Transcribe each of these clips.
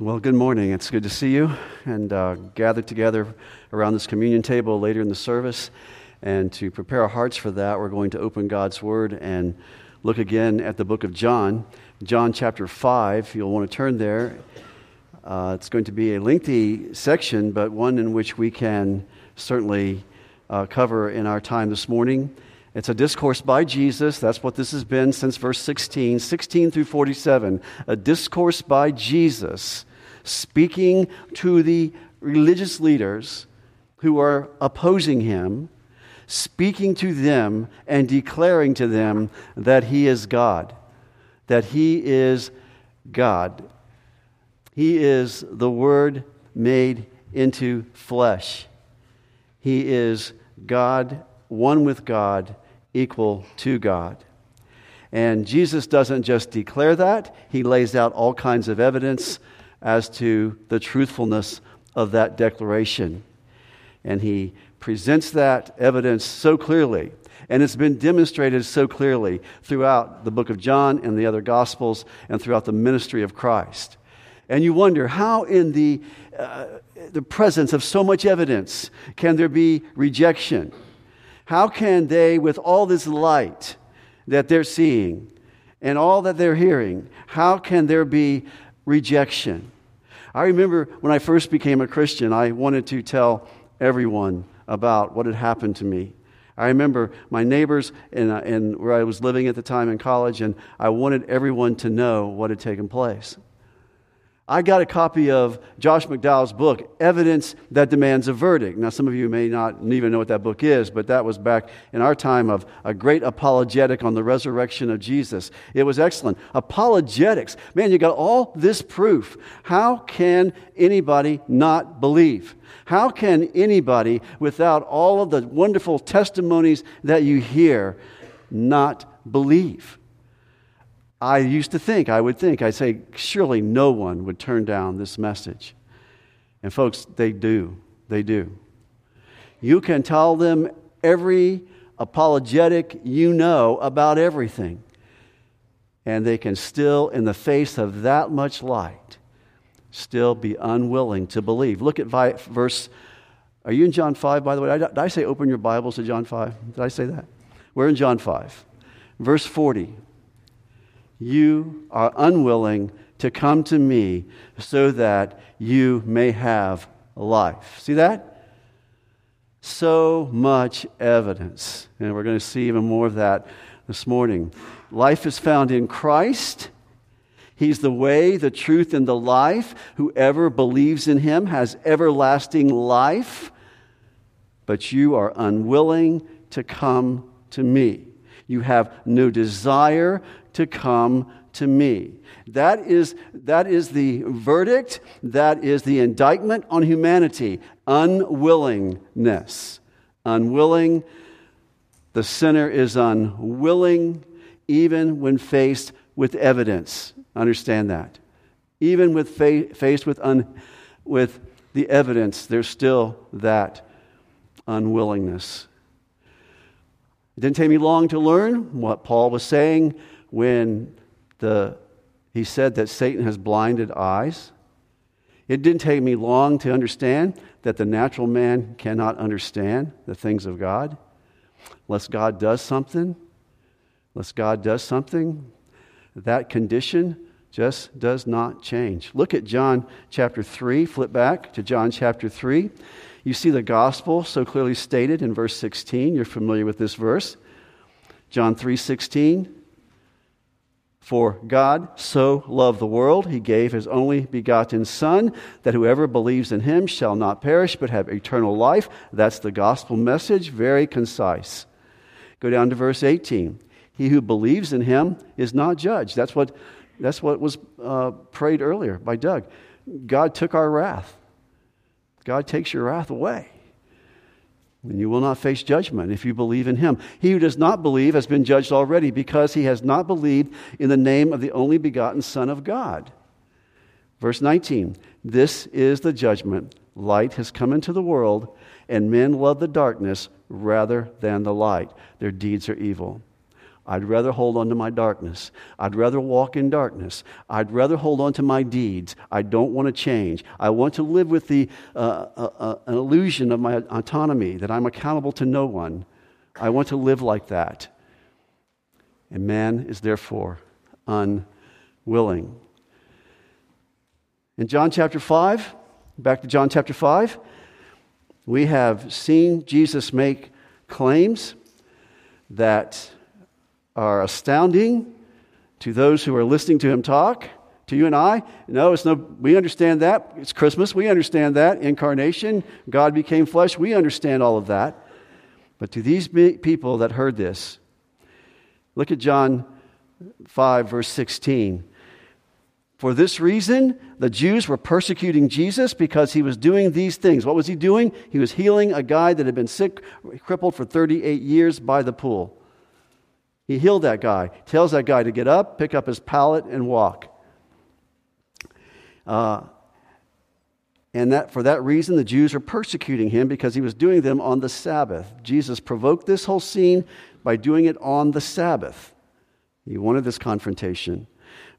Well, good morning. It's good to see you and uh, gather together around this communion table later in the service. And to prepare our hearts for that, we're going to open God's Word and look again at the book of John, John chapter 5. You'll want to turn there. Uh, it's going to be a lengthy section, but one in which we can certainly uh, cover in our time this morning. It's a discourse by Jesus. That's what this has been since verse 16, 16 through 47. A discourse by Jesus speaking to the religious leaders who are opposing him, speaking to them and declaring to them that he is God, that he is God. He is the Word made into flesh. He is God, one with God equal to God. And Jesus doesn't just declare that, he lays out all kinds of evidence as to the truthfulness of that declaration. And he presents that evidence so clearly. And it's been demonstrated so clearly throughout the book of John and the other Gospels and throughout the ministry of Christ. And you wonder how, in the, uh, the presence of so much evidence, can there be rejection? How can they, with all this light that they're seeing and all that they're hearing, how can there be rejection? I remember when I first became a Christian, I wanted to tell everyone about what had happened to me. I remember my neighbors and, uh, and where I was living at the time in college, and I wanted everyone to know what had taken place. I got a copy of Josh McDowell's book, Evidence That Demands a Verdict. Now, some of you may not even know what that book is, but that was back in our time of a great apologetic on the resurrection of Jesus. It was excellent. Apologetics. Man, you got all this proof. How can anybody not believe? How can anybody, without all of the wonderful testimonies that you hear, not believe? I used to think, I would think, I'd say, surely no one would turn down this message. And folks, they do. They do. You can tell them every apologetic you know about everything, and they can still, in the face of that much light, still be unwilling to believe. Look at verse. Are you in John 5, by the way? Did I say open your Bibles to John 5? Did I say that? We're in John 5. Verse 40 you are unwilling to come to me so that you may have life. See that? So much evidence. And we're going to see even more of that this morning. Life is found in Christ. He's the way, the truth, and the life. Whoever believes in him has everlasting life. But you are unwilling to come to me. You have no desire to come to me. That is, that is the verdict, that is the indictment on humanity unwillingness. Unwilling. The sinner is unwilling even when faced with evidence. Understand that. Even with fa- faced with, un- with the evidence, there's still that unwillingness. It didn't take me long to learn what Paul was saying when the, he said that Satan has blinded eyes. It didn't take me long to understand that the natural man cannot understand the things of God. Unless God does something, unless God does something, that condition just does not change. Look at John chapter 3, flip back to John chapter 3. You see the gospel so clearly stated in verse 16. You're familiar with this verse. John 3 16. For God so loved the world, he gave his only begotten Son, that whoever believes in him shall not perish but have eternal life. That's the gospel message, very concise. Go down to verse 18. He who believes in him is not judged. That's what, that's what was uh, prayed earlier by Doug. God took our wrath, God takes your wrath away and you will not face judgment if you believe in him. He who does not believe has been judged already because he has not believed in the name of the only begotten Son of God. Verse 19 This is the judgment. Light has come into the world, and men love the darkness rather than the light. Their deeds are evil. I'd rather hold on to my darkness. I'd rather walk in darkness. I'd rather hold on to my deeds. I don't want to change. I want to live with the, uh, uh, uh, an illusion of my autonomy, that I'm accountable to no one. I want to live like that. And man is therefore unwilling. In John chapter 5, back to John chapter 5, we have seen Jesus make claims that are astounding to those who are listening to him talk. To you and I, no, it's no, we understand that. It's Christmas. We understand that. Incarnation, God became flesh. We understand all of that. But to these people that heard this, look at John 5, verse 16. For this reason, the Jews were persecuting Jesus because he was doing these things. What was he doing? He was healing a guy that had been sick, crippled for 38 years by the pool. He healed that guy, tells that guy to get up, pick up his pallet, and walk. Uh, and that, for that reason, the Jews are persecuting him because he was doing them on the Sabbath. Jesus provoked this whole scene by doing it on the Sabbath. He wanted this confrontation.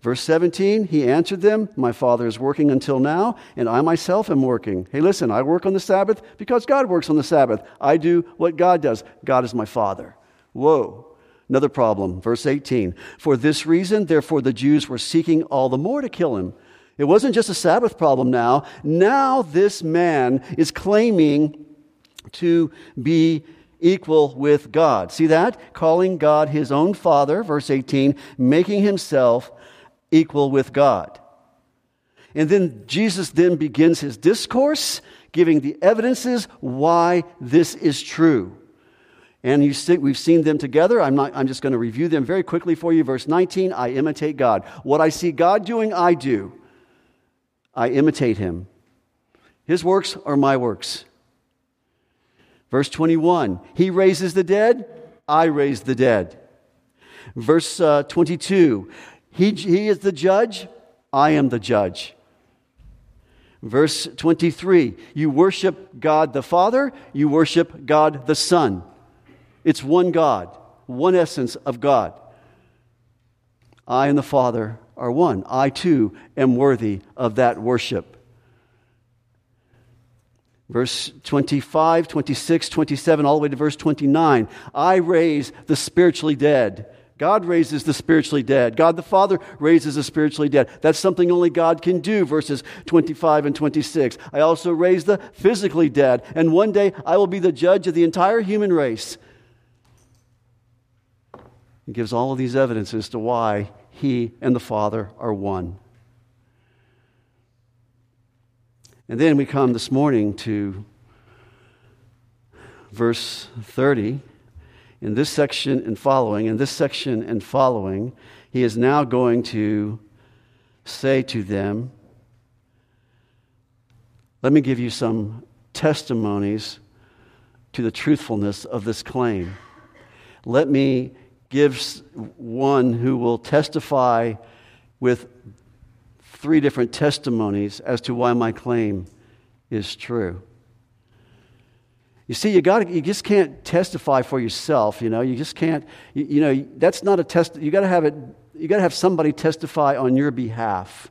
Verse 17, he answered them, My Father is working until now, and I myself am working. Hey, listen, I work on the Sabbath because God works on the Sabbath. I do what God does. God is my Father. Whoa. Another problem, verse 18. For this reason, therefore, the Jews were seeking all the more to kill him. It wasn't just a Sabbath problem now. Now, this man is claiming to be equal with God. See that? Calling God his own Father, verse 18, making himself equal with God. And then Jesus then begins his discourse, giving the evidences why this is true. And see, we've seen them together. I'm, not, I'm just going to review them very quickly for you. Verse 19 I imitate God. What I see God doing, I do. I imitate him. His works are my works. Verse 21 He raises the dead, I raise the dead. Verse uh, 22 he, he is the judge, I am the judge. Verse 23 You worship God the Father, you worship God the Son. It's one God, one essence of God. I and the Father are one. I too am worthy of that worship. Verse 25, 26, 27, all the way to verse 29. I raise the spiritually dead. God raises the spiritually dead. God the Father raises the spiritually dead. That's something only God can do, verses 25 and 26. I also raise the physically dead, and one day I will be the judge of the entire human race. Gives all of these evidences to why he and the Father are one. And then we come this morning to verse 30. In this section and following, in this section and following, he is now going to say to them, Let me give you some testimonies to the truthfulness of this claim. Let me gives one who will testify with three different testimonies as to why my claim is true. You see, you, got you just can't testify for yourself, you know. You just can't, you, you know, that's not a test. You got to have it, you got to have somebody testify on your behalf.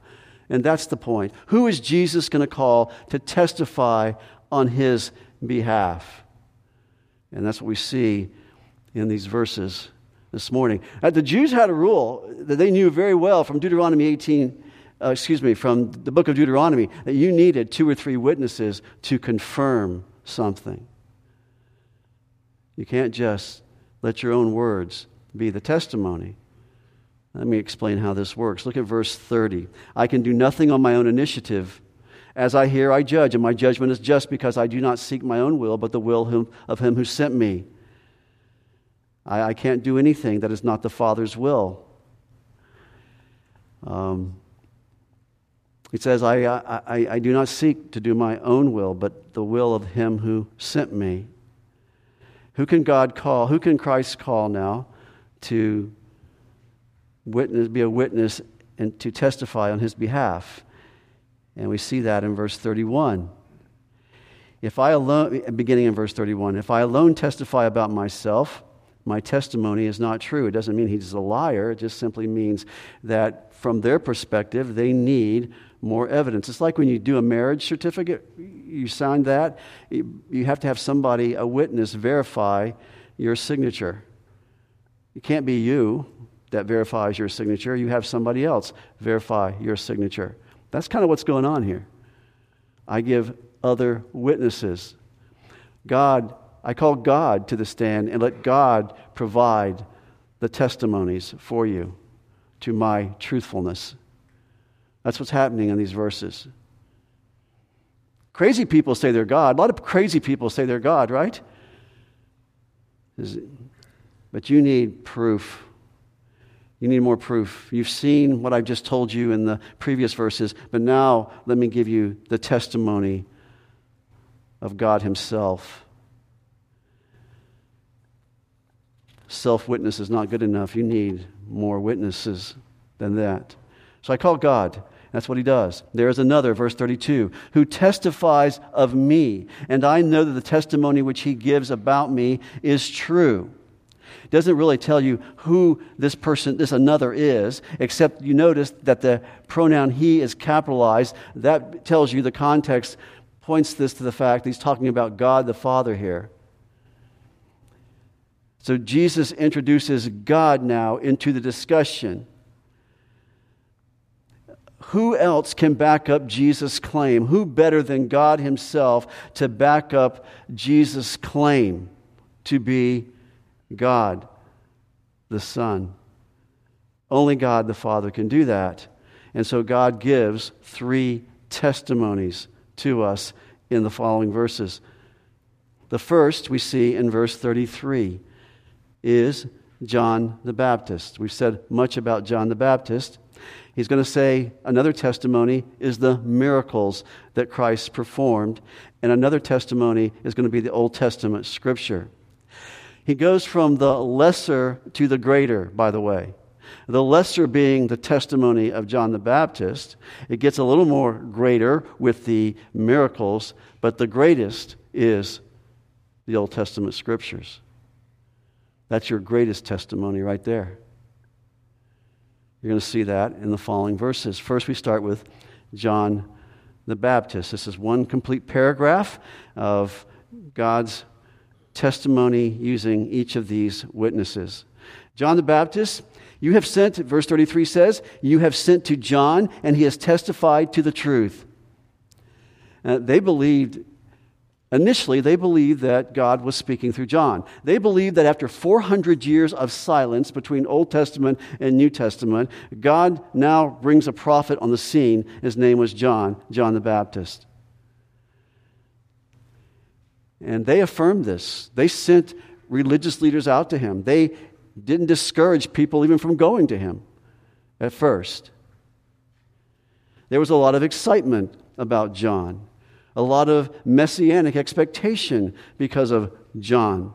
And that's the point. Who is Jesus going to call to testify on his behalf? And that's what we see in these verses this morning. Uh, the Jews had a rule that they knew very well from Deuteronomy 18, uh, excuse me, from the book of Deuteronomy, that you needed two or three witnesses to confirm something. You can't just let your own words be the testimony. Let me explain how this works. Look at verse 30. I can do nothing on my own initiative. As I hear, I judge, and my judgment is just because I do not seek my own will, but the will of him who sent me. I, I can't do anything that is not the Father's will. Um, he says, I, I, I do not seek to do my own will, but the will of him who sent me. Who can God call? Who can Christ call now to witness, be a witness and to testify on his behalf? And we see that in verse 31. If I alone, beginning in verse 31, if I alone testify about myself, my testimony is not true. It doesn't mean he's a liar. It just simply means that from their perspective, they need more evidence. It's like when you do a marriage certificate, you sign that, you have to have somebody, a witness, verify your signature. It can't be you that verifies your signature. You have somebody else verify your signature. That's kind of what's going on here. I give other witnesses. God I call God to the stand and let God provide the testimonies for you to my truthfulness. That's what's happening in these verses. Crazy people say they're God. A lot of crazy people say they're God, right? But you need proof. You need more proof. You've seen what I've just told you in the previous verses, but now let me give you the testimony of God Himself. Self witness is not good enough. You need more witnesses than that. So I call God. That's what he does. There is another, verse 32, who testifies of me, and I know that the testimony which he gives about me is true. Doesn't really tell you who this person, this another is, except you notice that the pronoun he is capitalized. That tells you the context, points this to the fact that he's talking about God the Father here. So Jesus introduces God now into the discussion. Who else can back up Jesus' claim? Who better than God Himself to back up Jesus' claim to be God the Son? Only God the Father can do that. And so God gives three testimonies to us in the following verses. The first we see in verse 33 is John the Baptist. We've said much about John the Baptist. He's going to say another testimony is the miracles that Christ performed, and another testimony is going to be the Old Testament scripture. He goes from the lesser to the greater, by the way. The lesser being the testimony of John the Baptist. It gets a little more greater with the miracles, but the greatest is the Old Testament scriptures. That's your greatest testimony right there. You're going to see that in the following verses. First, we start with John the Baptist. This is one complete paragraph of God's testimony using each of these witnesses. John the Baptist, you have sent, verse 33 says, you have sent to John, and he has testified to the truth. Uh, they believed Initially, they believed that God was speaking through John. They believed that after 400 years of silence between Old Testament and New Testament, God now brings a prophet on the scene. His name was John, John the Baptist. And they affirmed this. They sent religious leaders out to him. They didn't discourage people even from going to him at first. There was a lot of excitement about John a lot of messianic expectation because of John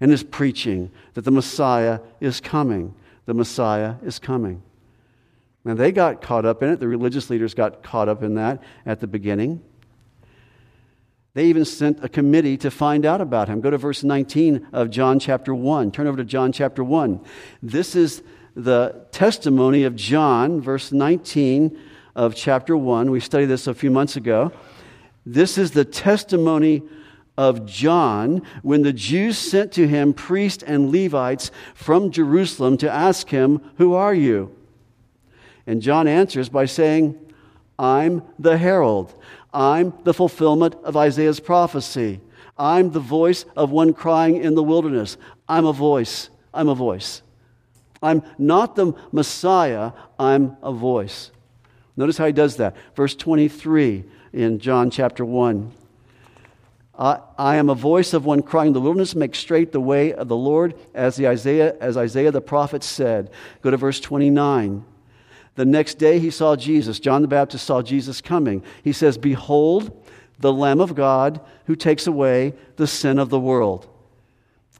and his preaching that the Messiah is coming. The Messiah is coming. And they got caught up in it. The religious leaders got caught up in that at the beginning. They even sent a committee to find out about him. Go to verse 19 of John chapter 1. Turn over to John chapter 1. This is the testimony of John, verse 19 of chapter 1. We studied this a few months ago. This is the testimony of John when the Jews sent to him priests and Levites from Jerusalem to ask him, Who are you? And John answers by saying, I'm the herald. I'm the fulfillment of Isaiah's prophecy. I'm the voice of one crying in the wilderness. I'm a voice. I'm a voice. I'm not the Messiah, I'm a voice. Notice how he does that. Verse 23 in John chapter 1. I, I am a voice of one crying in the wilderness, make straight the way of the Lord, as, the Isaiah, as Isaiah the prophet said. Go to verse 29. The next day he saw Jesus. John the Baptist saw Jesus coming. He says, Behold, the Lamb of God who takes away the sin of the world.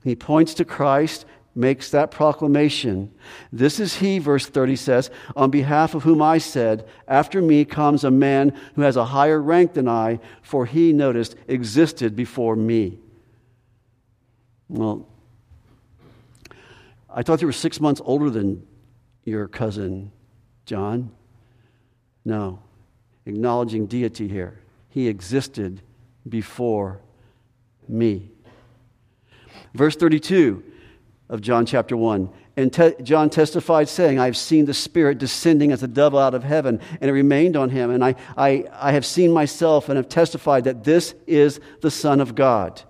He points to Christ makes that proclamation. This is he, verse 30 says, on behalf of whom I said, After me comes a man who has a higher rank than I, for he, noticed, existed before me. Well, I thought you were six months older than your cousin John. No, acknowledging deity here. He existed before me. Verse 32 of John chapter 1. And te- John testified, saying, I have seen the Spirit descending as a dove out of heaven, and it remained on him. And I, I, I have seen myself and have testified that this is the Son of God.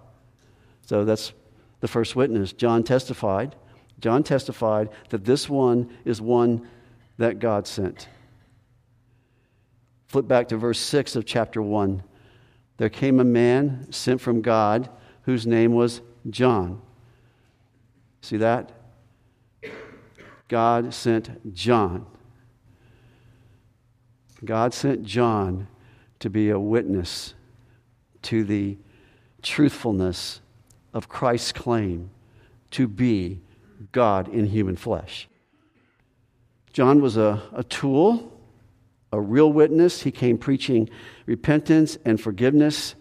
So that's the first witness. John testified. John testified that this one is one that God sent. Flip back to verse 6 of chapter 1. There came a man sent from God whose name was John. See that? God sent John. God sent John to be a witness to the truthfulness of Christ's claim to be God in human flesh. John was a, a tool, a real witness. He came preaching repentance and forgiveness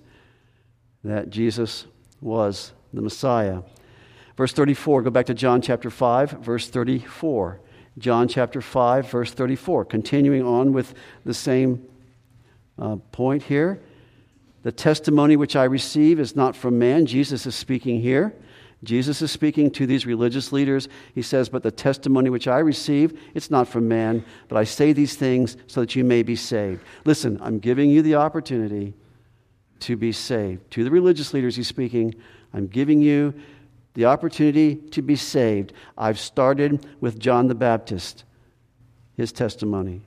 that Jesus was the Messiah. Verse 34, go back to John chapter 5, verse 34. John chapter 5, verse 34. Continuing on with the same uh, point here. The testimony which I receive is not from man. Jesus is speaking here. Jesus is speaking to these religious leaders. He says, But the testimony which I receive, it's not from man, but I say these things so that you may be saved. Listen, I'm giving you the opportunity to be saved. To the religious leaders, he's speaking, I'm giving you the opportunity to be saved. I've started with John the Baptist, his testimony.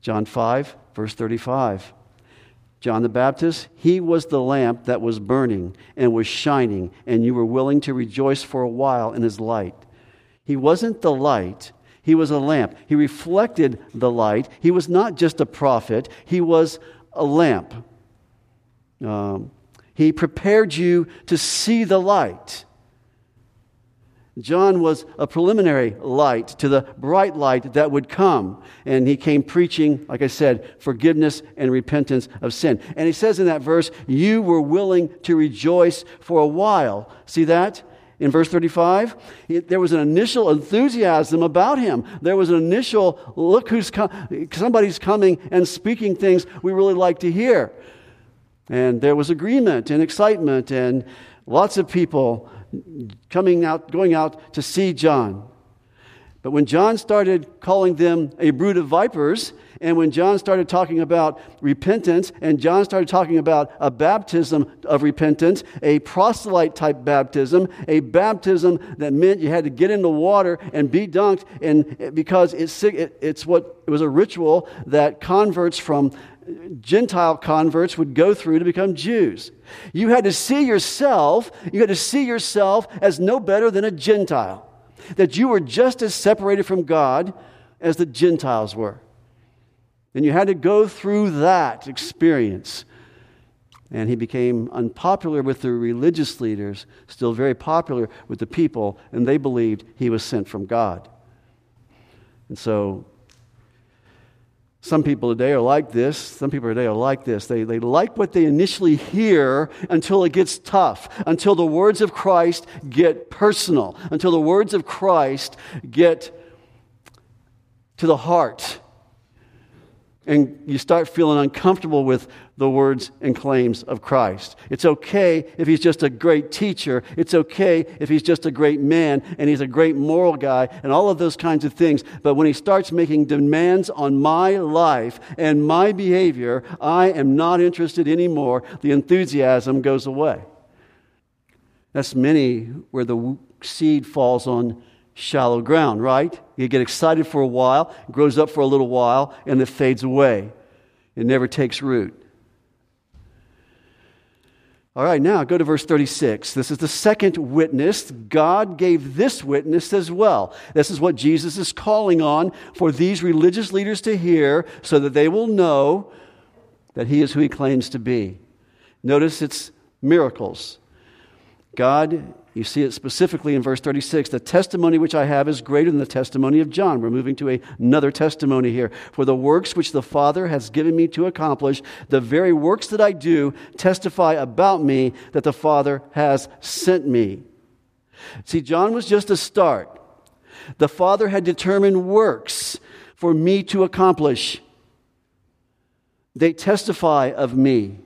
John 5, verse 35. John the Baptist, he was the lamp that was burning and was shining, and you were willing to rejoice for a while in his light. He wasn't the light, he was a lamp. He reflected the light. He was not just a prophet, he was a lamp. Um, he prepared you to see the light. John was a preliminary light to the bright light that would come. And he came preaching, like I said, forgiveness and repentance of sin. And he says in that verse, You were willing to rejoice for a while. See that? In verse 35, there was an initial enthusiasm about him. There was an initial, look who's come, somebody's coming and speaking things we really like to hear. And there was agreement and excitement and lots of people coming out, going out to see John. But when John started calling them a brood of vipers, and when John started talking about repentance, and John started talking about a baptism of repentance, a proselyte type baptism, a baptism that meant you had to get in the water and be dunked, and because it's, it's what it was a ritual that converts from Gentile converts would go through to become Jews. You had to see yourself, you had to see yourself as no better than a Gentile, that you were just as separated from God as the Gentiles were. And you had to go through that experience. And he became unpopular with the religious leaders, still very popular with the people, and they believed he was sent from God. And so some people today are like this. Some people today are like this. They, they like what they initially hear until it gets tough, until the words of Christ get personal, until the words of Christ get to the heart and you start feeling uncomfortable with the words and claims of Christ. It's okay if he's just a great teacher. It's okay if he's just a great man and he's a great moral guy and all of those kinds of things. But when he starts making demands on my life and my behavior, I am not interested anymore. The enthusiasm goes away. That's many where the seed falls on shallow ground, right? You get excited for a while, grows up for a little while, and it fades away. It never takes root. All right, now go to verse 36. This is the second witness. God gave this witness as well. This is what Jesus is calling on for these religious leaders to hear so that they will know that he is who he claims to be. Notice it's miracles. God you see it specifically in verse 36. The testimony which I have is greater than the testimony of John. We're moving to a, another testimony here. For the works which the Father has given me to accomplish, the very works that I do, testify about me that the Father has sent me. See, John was just a start. The Father had determined works for me to accomplish. They testify of me.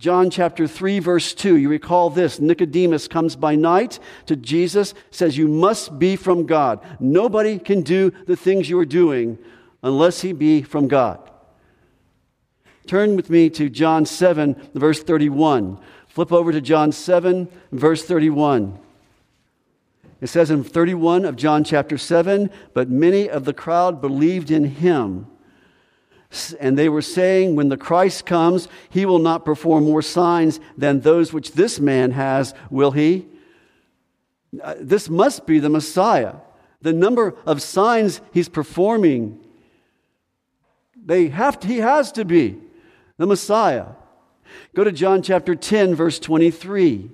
John chapter 3, verse 2, you recall this Nicodemus comes by night to Jesus, says, You must be from God. Nobody can do the things you are doing unless he be from God. Turn with me to John 7, verse 31. Flip over to John 7, verse 31. It says in 31 of John chapter 7, but many of the crowd believed in him. And they were saying, When the Christ comes, he will not perform more signs than those which this man has, will he? Uh, this must be the Messiah. The number of signs he's performing, they have to, he has to be the Messiah. Go to John chapter 10, verse 23.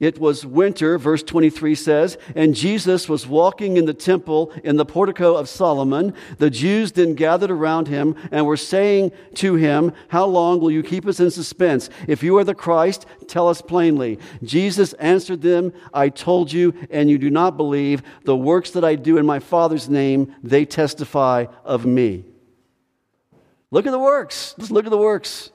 It was winter, verse 23 says, and Jesus was walking in the temple in the portico of Solomon. The Jews then gathered around him and were saying to him, How long will you keep us in suspense? If you are the Christ, tell us plainly. Jesus answered them, I told you, and you do not believe. The works that I do in my Father's name, they testify of me. Look at the works. Let's look at the works.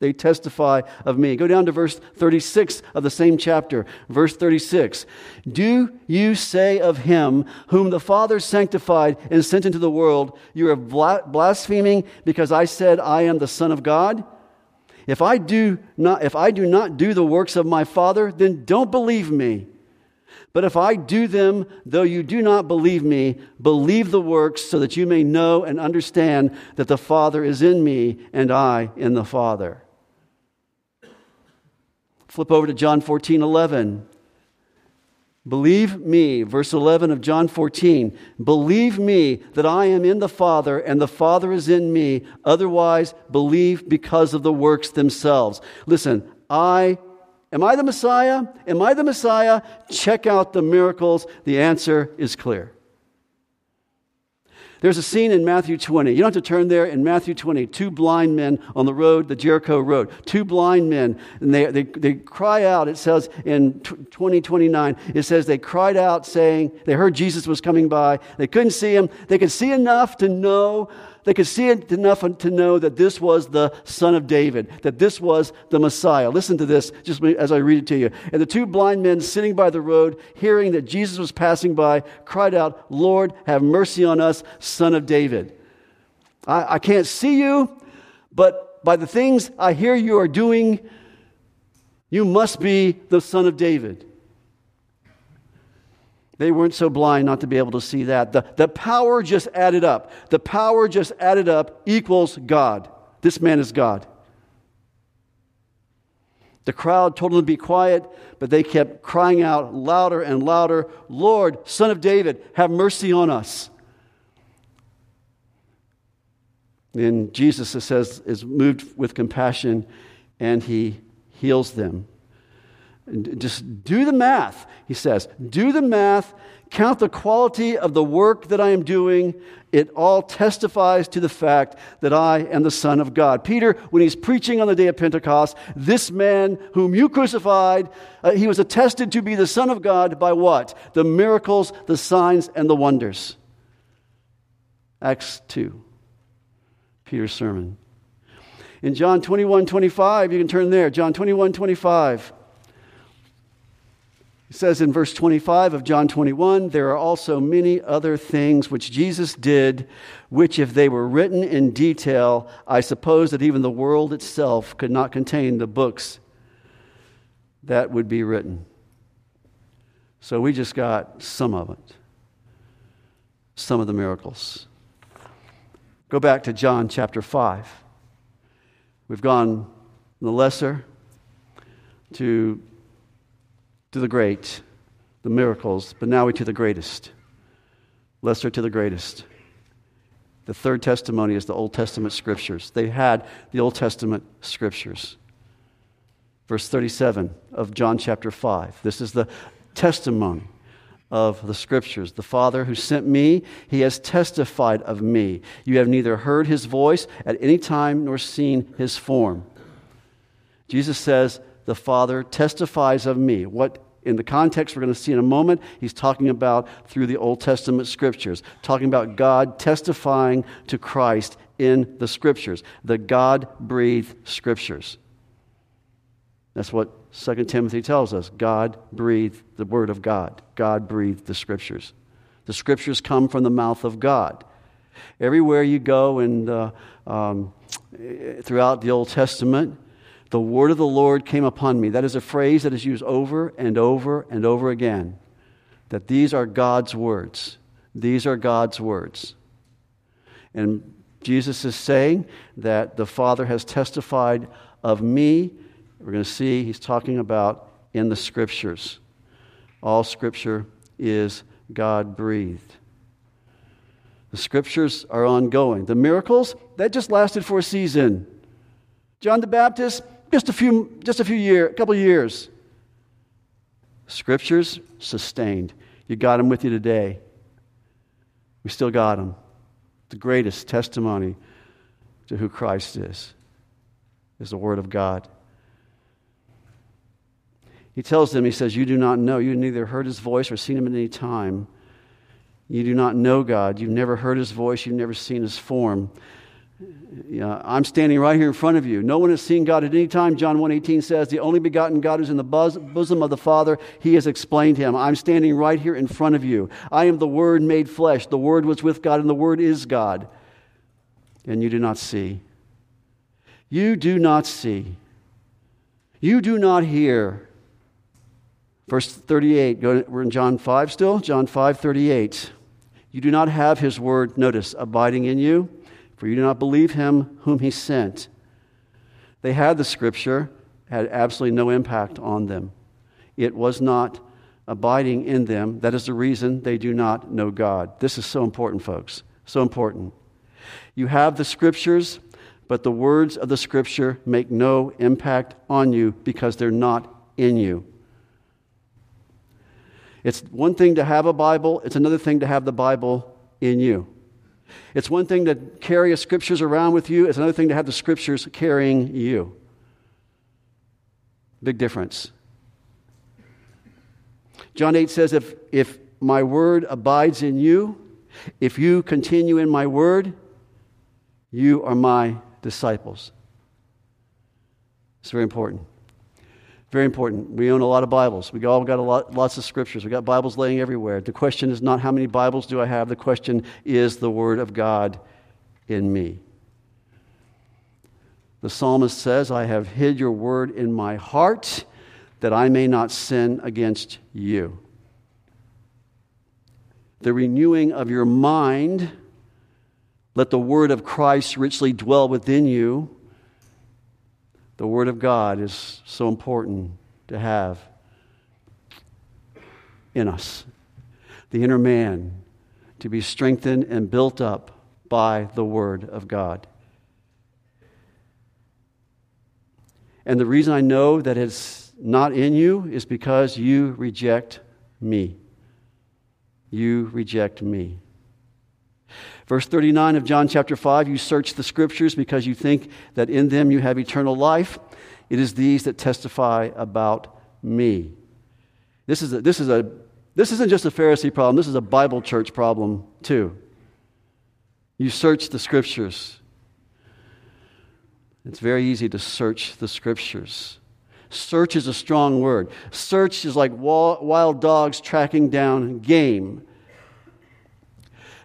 They testify of me. Go down to verse 36 of the same chapter. Verse 36. Do you say of him whom the Father sanctified and sent into the world, you are blaspheming because I said I am the Son of God? If I do not, if I do not do the works of my Father, then don't believe me. But if I do them, though you do not believe me, believe the works so that you may know and understand that the Father is in me and I in the Father. Flip over to John 14 11. Believe me, verse 11 of John 14. Believe me that I am in the Father and the Father is in me. Otherwise, believe because of the works themselves. Listen, I am I the Messiah? Am I the Messiah? Check out the miracles. The answer is clear. There's a scene in Matthew 20. You don't have to turn there. In Matthew 20, two blind men on the road, the Jericho road. Two blind men, and they, they, they cry out. It says in 2029, it says they cried out saying, they heard Jesus was coming by. They couldn't see him. They could see enough to know they could see it enough to know that this was the Son of David, that this was the Messiah. Listen to this just as I read it to you. And the two blind men sitting by the road, hearing that Jesus was passing by, cried out, Lord, have mercy on us, Son of David. I, I can't see you, but by the things I hear you are doing, you must be the Son of David. They weren't so blind not to be able to see that. The, the power just added up. The power just added up equals God. This man is God. The crowd told them to be quiet, but they kept crying out louder and louder Lord, Son of David, have mercy on us. And Jesus, it says, is moved with compassion and he heals them. Just do the math, he says. Do the math, count the quality of the work that I am doing. It all testifies to the fact that I am the Son of God. Peter, when he's preaching on the day of Pentecost, this man whom you crucified, uh, he was attested to be the Son of God by what? The miracles, the signs, and the wonders. Acts 2, Peter's sermon. In John 21 25, you can turn there. John 21 25. It says in verse 25 of John 21 there are also many other things which Jesus did, which, if they were written in detail, I suppose that even the world itself could not contain the books that would be written. So we just got some of it, some of the miracles. Go back to John chapter 5. We've gone the lesser to to the great, the miracles, but now we to the greatest. Lesser to the greatest. The third testimony is the Old Testament scriptures. They had the Old Testament scriptures. Verse 37 of John chapter 5. This is the testimony of the Scriptures. The Father who sent me, he has testified of me. You have neither heard his voice at any time nor seen his form. Jesus says, The Father testifies of me. What in the context we're going to see in a moment, he's talking about through the Old Testament scriptures, talking about God testifying to Christ in the scriptures, the God breathed scriptures. That's what 2 Timothy tells us. God breathed the word of God, God breathed the scriptures. The scriptures come from the mouth of God. Everywhere you go and um, throughout the Old Testament, the word of the Lord came upon me. That is a phrase that is used over and over and over again. That these are God's words. These are God's words. And Jesus is saying that the Father has testified of me. We're going to see he's talking about in the scriptures. All scripture is God breathed. The scriptures are ongoing. The miracles, that just lasted for a season. John the Baptist, just a few, just a few years, a couple years. Scriptures sustained. You got them with you today. We still got them. The greatest testimony to who Christ is is the Word of God. He tells them, He says, You do not know. You neither heard His voice or seen Him at any time. You do not know God. You've never heard His voice. You've never seen His form. Yeah, I'm standing right here in front of you. No one has seen God at any time. John 1.18 says, the only begotten God is in the bosom of the Father. He has explained him. I'm standing right here in front of you. I am the Word made flesh. The Word was with God, and the Word is God. And you do not see. You do not see. You do not hear. Verse 38, we're in John 5 still? John 5, 38. You do not have his word, notice, abiding in you for you do not believe him whom he sent. They had the scripture, had absolutely no impact on them. It was not abiding in them. That is the reason they do not know God. This is so important, folks. So important. You have the scriptures, but the words of the scripture make no impact on you because they're not in you. It's one thing to have a Bible, it's another thing to have the Bible in you. It's one thing to carry scriptures around with you, it's another thing to have the scriptures carrying you. Big difference. John 8 says, if, if my word abides in you, if you continue in my word, you are my disciples. It's very important. Very important. We own a lot of Bibles. We all got lot, lots of scriptures. We got Bibles laying everywhere. The question is not how many Bibles do I have. The question is the Word of God in me. The psalmist says, I have hid your word in my heart that I may not sin against you. The renewing of your mind, let the word of Christ richly dwell within you the Word of God is so important to have in us. The inner man to be strengthened and built up by the Word of God. And the reason I know that it's not in you is because you reject me. You reject me. Verse 39 of John chapter 5 You search the scriptures because you think that in them you have eternal life. It is these that testify about me. This, is a, this, is a, this isn't just a Pharisee problem, this is a Bible church problem too. You search the scriptures. It's very easy to search the scriptures. Search is a strong word. Search is like wild dogs tracking down game.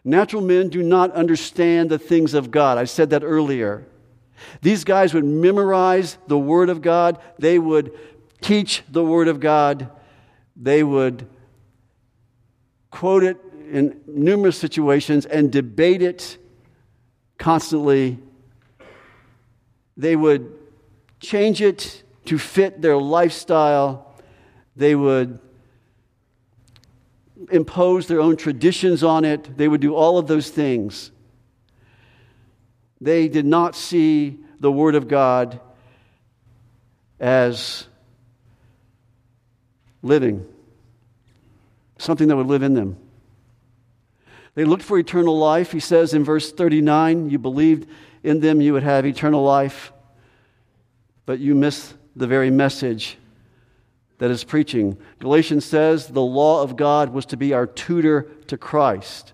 Natural men do not understand the things of God. I said that earlier. These guys would memorize the Word of God, they would teach the Word of God, they would quote it in numerous situations and debate it constantly. They would change it to fit their lifestyle. They would impose their own traditions on it. They would do all of those things. They did not see the Word of God as living. something that would live in them. They looked for eternal life. He says in verse 39, You believed in them, you would have eternal life, but you missed the very message that is preaching. Galatians says the law of God was to be our tutor to Christ.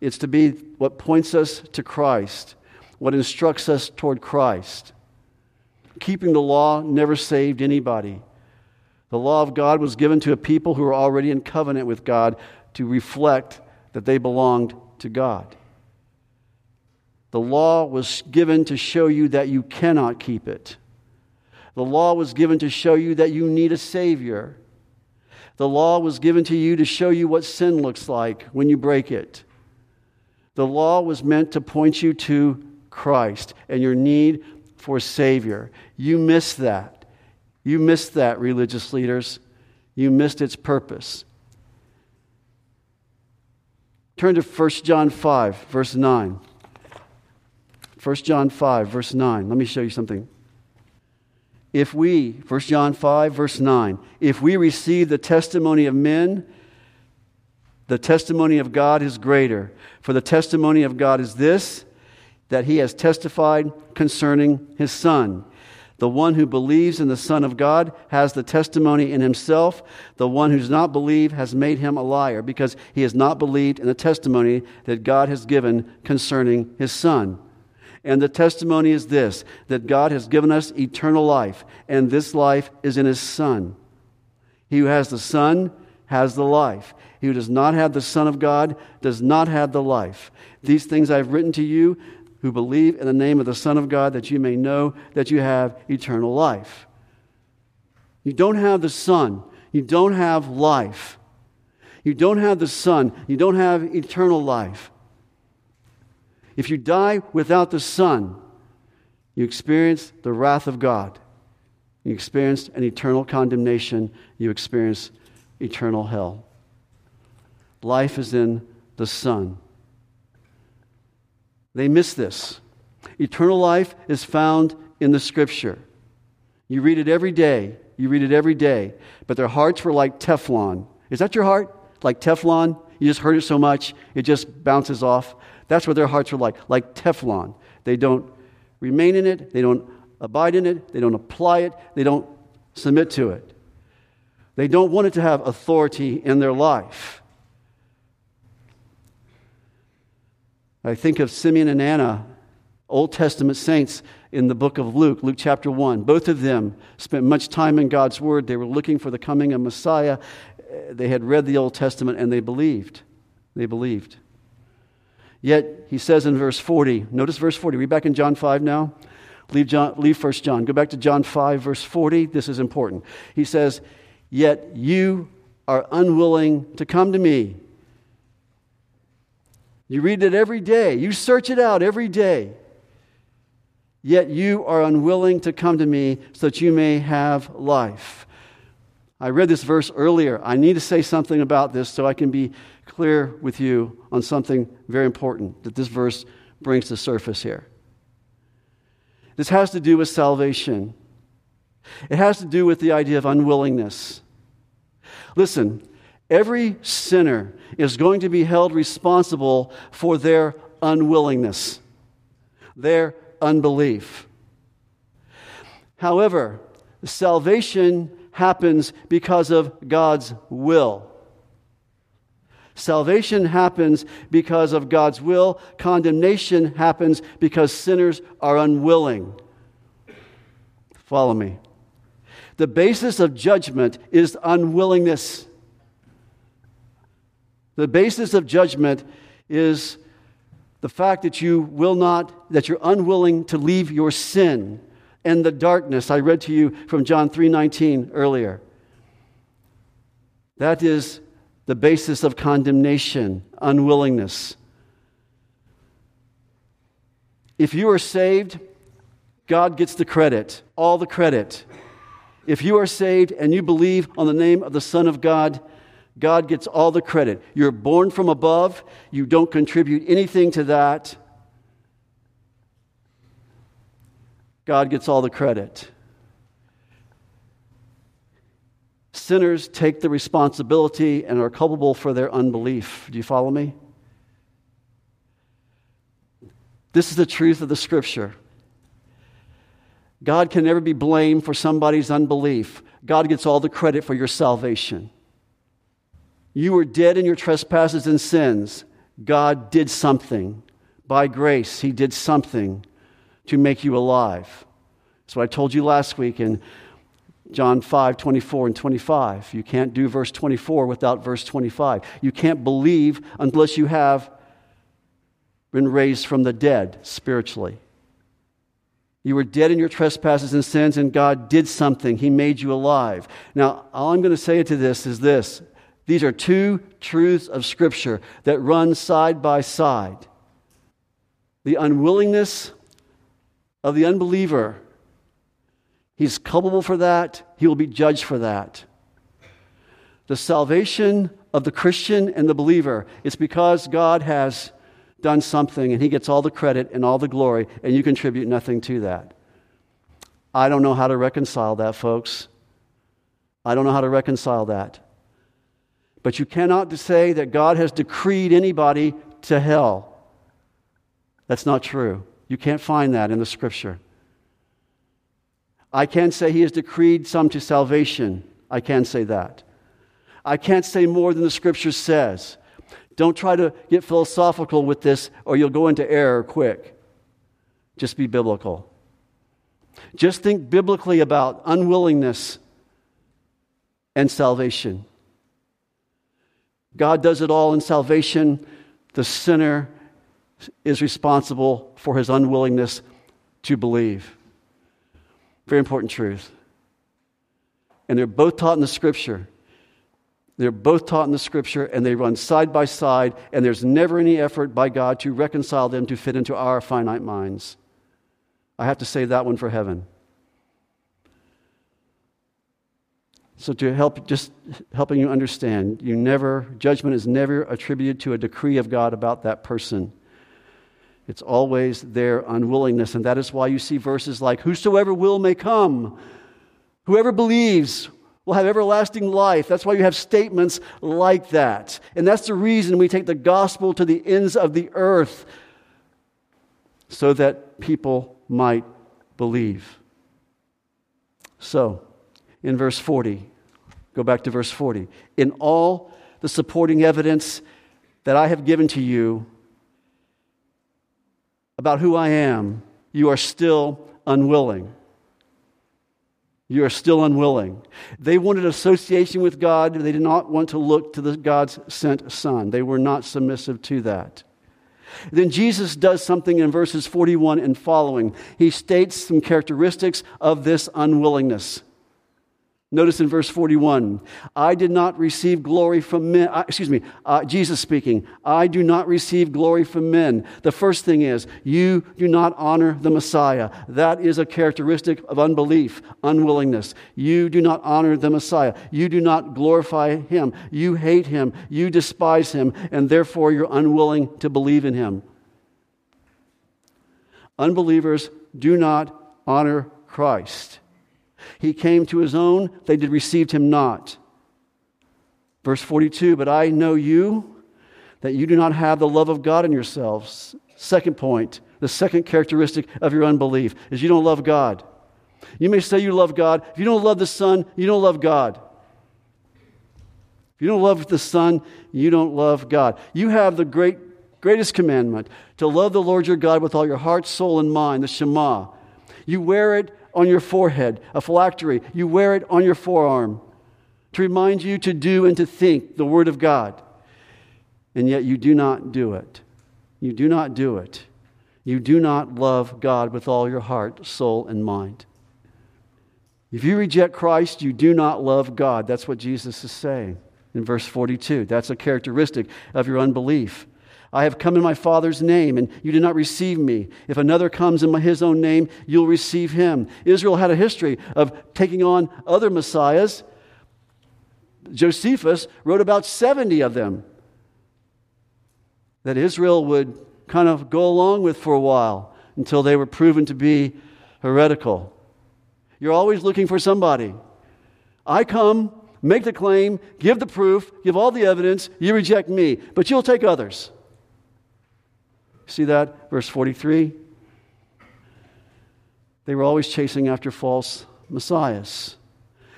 It's to be what points us to Christ, what instructs us toward Christ. Keeping the law never saved anybody. The law of God was given to a people who were already in covenant with God to reflect that they belonged to God. The law was given to show you that you cannot keep it. The law was given to show you that you need a Savior. The law was given to you to show you what sin looks like when you break it. The law was meant to point you to Christ and your need for a Savior. You missed that. You missed that, religious leaders. You missed its purpose. Turn to 1 John 5, verse 9. 1 John 5, verse 9. Let me show you something if we, 1 John 5, verse 9, if we receive the testimony of men, the testimony of God is greater. For the testimony of God is this that he has testified concerning his Son. The one who believes in the Son of God has the testimony in himself. The one who does not believe has made him a liar because he has not believed in the testimony that God has given concerning his Son. And the testimony is this that God has given us eternal life, and this life is in His Son. He who has the Son has the life. He who does not have the Son of God does not have the life. These things I've written to you who believe in the name of the Son of God, that you may know that you have eternal life. You don't have the Son, you don't have life. You don't have the Son, you don't have eternal life. If you die without the Son, you experience the wrath of God. You experience an eternal condemnation. You experience eternal hell. Life is in the Son. They miss this. Eternal life is found in the Scripture. You read it every day. You read it every day. But their hearts were like Teflon. Is that your heart? Like Teflon? You just heard it so much, it just bounces off. That's what their hearts are like, like Teflon. They don't remain in it, they don't abide in it, they don't apply it, they don't submit to it. They don't want it to have authority in their life. I think of Simeon and Anna, Old Testament saints in the book of Luke, Luke chapter 1. Both of them spent much time in God's Word. They were looking for the coming of Messiah. They had read the Old Testament and they believed. They believed. Yet he says in verse 40, notice verse 40. Read back in John 5 now. Leave, John, leave 1 John. Go back to John 5, verse 40. This is important. He says, Yet you are unwilling to come to me. You read it every day, you search it out every day. Yet you are unwilling to come to me so that you may have life. I read this verse earlier. I need to say something about this so I can be clear with you on something very important that this verse brings to surface here. This has to do with salvation. It has to do with the idea of unwillingness. Listen, every sinner is going to be held responsible for their unwillingness, their unbelief. However, salvation happens because of God's will. Salvation happens because of God's will. Condemnation happens because sinners are unwilling. Follow me. The basis of judgment is unwillingness. The basis of judgment is the fact that you will not, that you're unwilling to leave your sin and the darkness. I read to you from John 3:19 earlier. That is the basis of condemnation, unwillingness. If you are saved, God gets the credit, all the credit. If you are saved and you believe on the name of the Son of God, God gets all the credit. You're born from above, you don't contribute anything to that. God gets all the credit. sinners take the responsibility and are culpable for their unbelief. Do you follow me? This is the truth of the scripture. God can never be blamed for somebody's unbelief. God gets all the credit for your salvation. You were dead in your trespasses and sins. God did something. By grace, He did something to make you alive. That's what I told you last week in John 5, 24 and 25. You can't do verse 24 without verse 25. You can't believe unless you have been raised from the dead spiritually. You were dead in your trespasses and sins, and God did something. He made you alive. Now, all I'm going to say to this is this these are two truths of Scripture that run side by side. The unwillingness of the unbeliever, he's culpable for that, he will be judged for that. The salvation of the Christian and the believer, it's because God has done something and he gets all the credit and all the glory, and you contribute nothing to that. I don't know how to reconcile that, folks. I don't know how to reconcile that. But you cannot say that God has decreed anybody to hell. That's not true. You can't find that in the scripture. I can say he has decreed some to salvation. I can say that. I can't say more than the scripture says. Don't try to get philosophical with this or you'll go into error quick. Just be biblical. Just think biblically about unwillingness and salvation. God does it all in salvation. The sinner is responsible for his unwillingness to believe. Very important truth. And they're both taught in the scripture. They're both taught in the scripture and they run side by side, and there's never any effort by God to reconcile them to fit into our finite minds. I have to save that one for heaven. So to help just helping you understand, you never judgment is never attributed to a decree of God about that person. It's always their unwillingness, and that is why you see verses like whosoever will may come. Whoever believes will have everlasting life. That's why you have statements like that. And that's the reason we take the gospel to the ends of the earth so that people might believe. So, in verse 40. Go back to verse 40. In all the supporting evidence that I have given to you about who I am, you are still unwilling. You are still unwilling. They wanted association with God. They did not want to look to the God's sent Son. They were not submissive to that. Then Jesus does something in verses 41 and following. He states some characteristics of this unwillingness. Notice in verse 41, I did not receive glory from men. Uh, excuse me, uh, Jesus speaking, I do not receive glory from men. The first thing is, you do not honor the Messiah. That is a characteristic of unbelief, unwillingness. You do not honor the Messiah. You do not glorify him. You hate him. You despise him, and therefore you're unwilling to believe in him. Unbelievers do not honor Christ. He came to his own, they did receive him not. Verse 42 But I know you, that you do not have the love of God in yourselves. Second point, the second characteristic of your unbelief is you don't love God. You may say you love God. If you don't love the Son, you don't love God. If you don't love the Son, you don't love God. You have the great, greatest commandment to love the Lord your God with all your heart, soul, and mind, the Shema. You wear it on your forehead, a phylactery. You wear it on your forearm to remind you to do and to think the Word of God. And yet you do not do it. You do not do it. You do not love God with all your heart, soul, and mind. If you reject Christ, you do not love God. That's what Jesus is saying in verse 42. That's a characteristic of your unbelief. I have come in my Father's name, and you did not receive me. If another comes in his own name, you'll receive him. Israel had a history of taking on other messiahs. Josephus wrote about 70 of them that Israel would kind of go along with for a while until they were proven to be heretical. You're always looking for somebody. I come make the claim, give the proof, give all the evidence. You reject me, but you'll take others. See that? Verse 43. They were always chasing after false messiahs.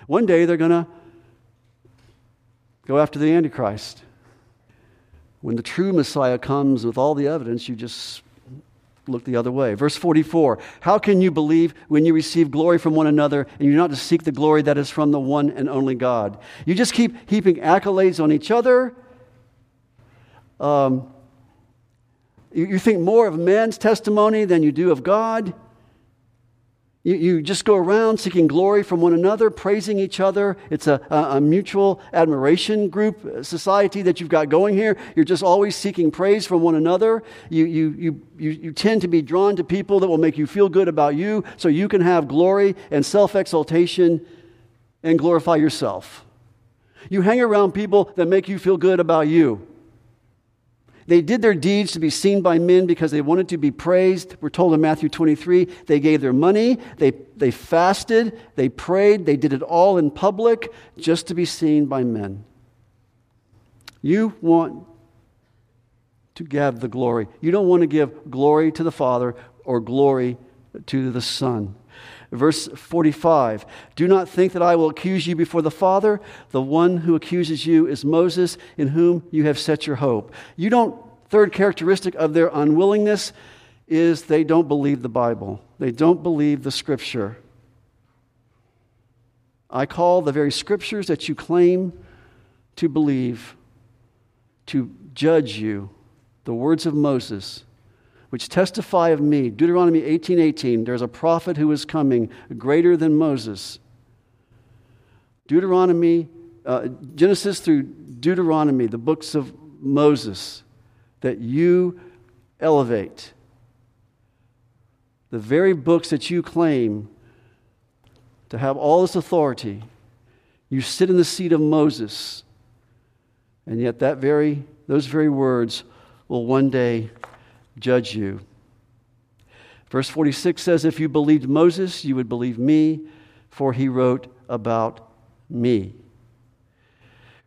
One day they're going to go after the Antichrist. When the true Messiah comes with all the evidence, you just look the other way. Verse 44 How can you believe when you receive glory from one another and you're not to seek the glory that is from the one and only God? You just keep heaping accolades on each other. Um, you, think more of man's testimony than you do of God. You, you just go around seeking glory from one another, praising each other. It's a, a, a mutual admiration group uh, society that you've got going here. You're just always seeking praise from one another. You, you, you, you, you tend to be drawn to people that will make you feel good about you so you can have glory and self exaltation and glorify yourself. You hang around people that make you feel good about you. They did their deeds to be seen by men because they wanted to be praised. We're told in Matthew 23 they gave their money, they, they fasted, they prayed, they did it all in public just to be seen by men. You want to give the glory. You don't want to give glory to the Father or glory to the Son. Verse 45 Do not think that I will accuse you before the Father. The one who accuses you is Moses, in whom you have set your hope. You don't, third characteristic of their unwillingness is they don't believe the Bible, they don't believe the Scripture. I call the very Scriptures that you claim to believe to judge you, the words of Moses which testify of me. Deuteronomy 18:18, 18, there's a prophet who is coming greater than Moses. Deuteronomy, uh, Genesis through Deuteronomy, the books of Moses that you elevate. The very books that you claim to have all this authority, you sit in the seat of Moses. And yet that very those very words will one day judge you. Verse 46 says, If you believed Moses, you would believe me, for he wrote about me.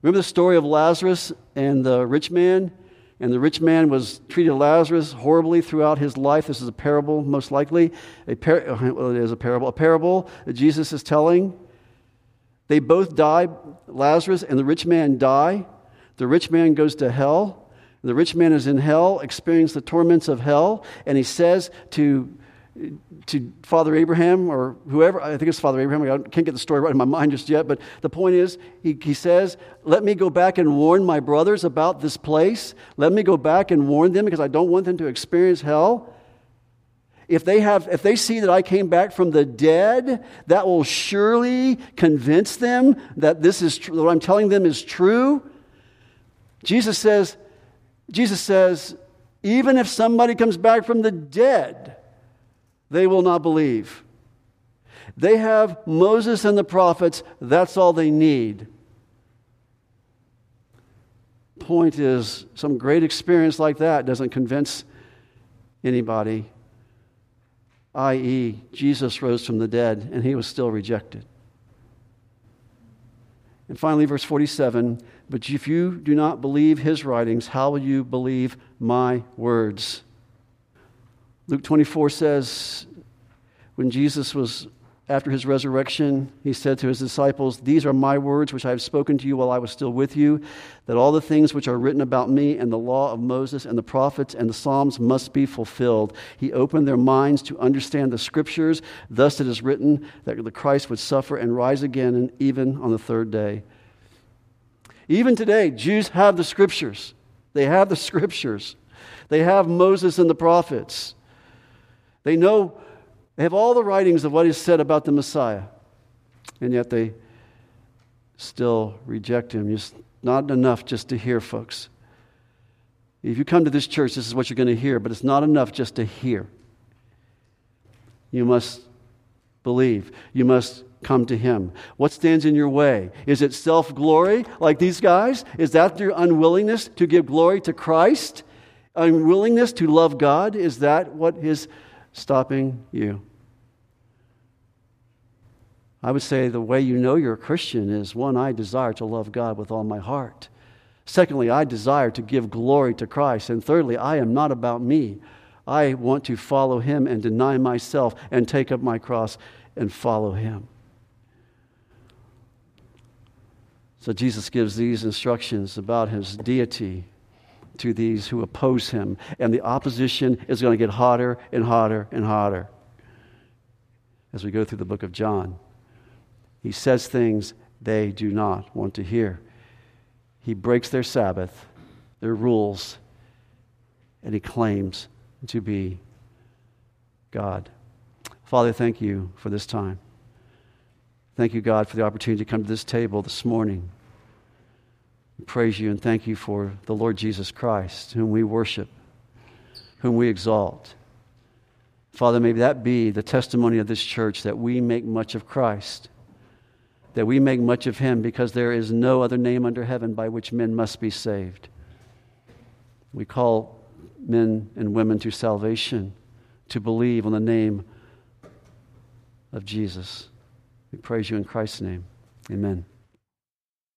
Remember the story of Lazarus and the rich man? And the rich man was treated Lazarus horribly throughout his life. This is a parable, most likely. A par- well, it is a parable. A parable that Jesus is telling. They both die, Lazarus and the rich man die. The rich man goes to hell. The rich man is in hell, experiencing the torments of hell, and he says to, to Father Abraham, or whoever, I think it's Father Abraham, I can't get the story right in my mind just yet, but the point is, he, he says, Let me go back and warn my brothers about this place. Let me go back and warn them because I don't want them to experience hell. If they, have, if they see that I came back from the dead, that will surely convince them that this is tr- what I'm telling them is true. Jesus says, Jesus says, even if somebody comes back from the dead, they will not believe. They have Moses and the prophets, that's all they need. Point is, some great experience like that doesn't convince anybody, i.e., Jesus rose from the dead and he was still rejected. And finally, verse 47 but if you do not believe his writings, how will you believe my words? Luke 24 says, when Jesus was after his resurrection, he said to his disciples, These are my words which I have spoken to you while I was still with you, that all the things which are written about me and the law of Moses and the prophets and the Psalms must be fulfilled. He opened their minds to understand the scriptures. Thus it is written that the Christ would suffer and rise again, and even on the third day. Even today, Jews have the scriptures. They have the scriptures. They have Moses and the prophets. They know, they have all the writings of what is said about the Messiah. And yet they still reject him. It's not enough just to hear, folks. If you come to this church, this is what you're going to hear, but it's not enough just to hear. You must believe. You must come to Him. What stands in your way? Is it self glory like these guys? Is that your unwillingness to give glory to Christ? Unwillingness to love God? Is that what is stopping you? I would say the way you know you're a Christian is one, I desire to love God with all my heart. Secondly, I desire to give glory to Christ. And thirdly, I am not about me. I want to follow him and deny myself and take up my cross and follow him. So Jesus gives these instructions about his deity to these who oppose him. And the opposition is going to get hotter and hotter and hotter as we go through the book of John. He says things they do not want to hear. He breaks their Sabbath, their rules, and he claims to be God. Father, thank you for this time. Thank you, God, for the opportunity to come to this table this morning. Praise you and thank you for the Lord Jesus Christ, whom we worship, whom we exalt. Father, may that be the testimony of this church that we make much of Christ, that we make much of him because there is no other name under heaven by which men must be saved. We call men and women to salvation, to believe on the name of Jesus. We praise you in Christ's name. Amen.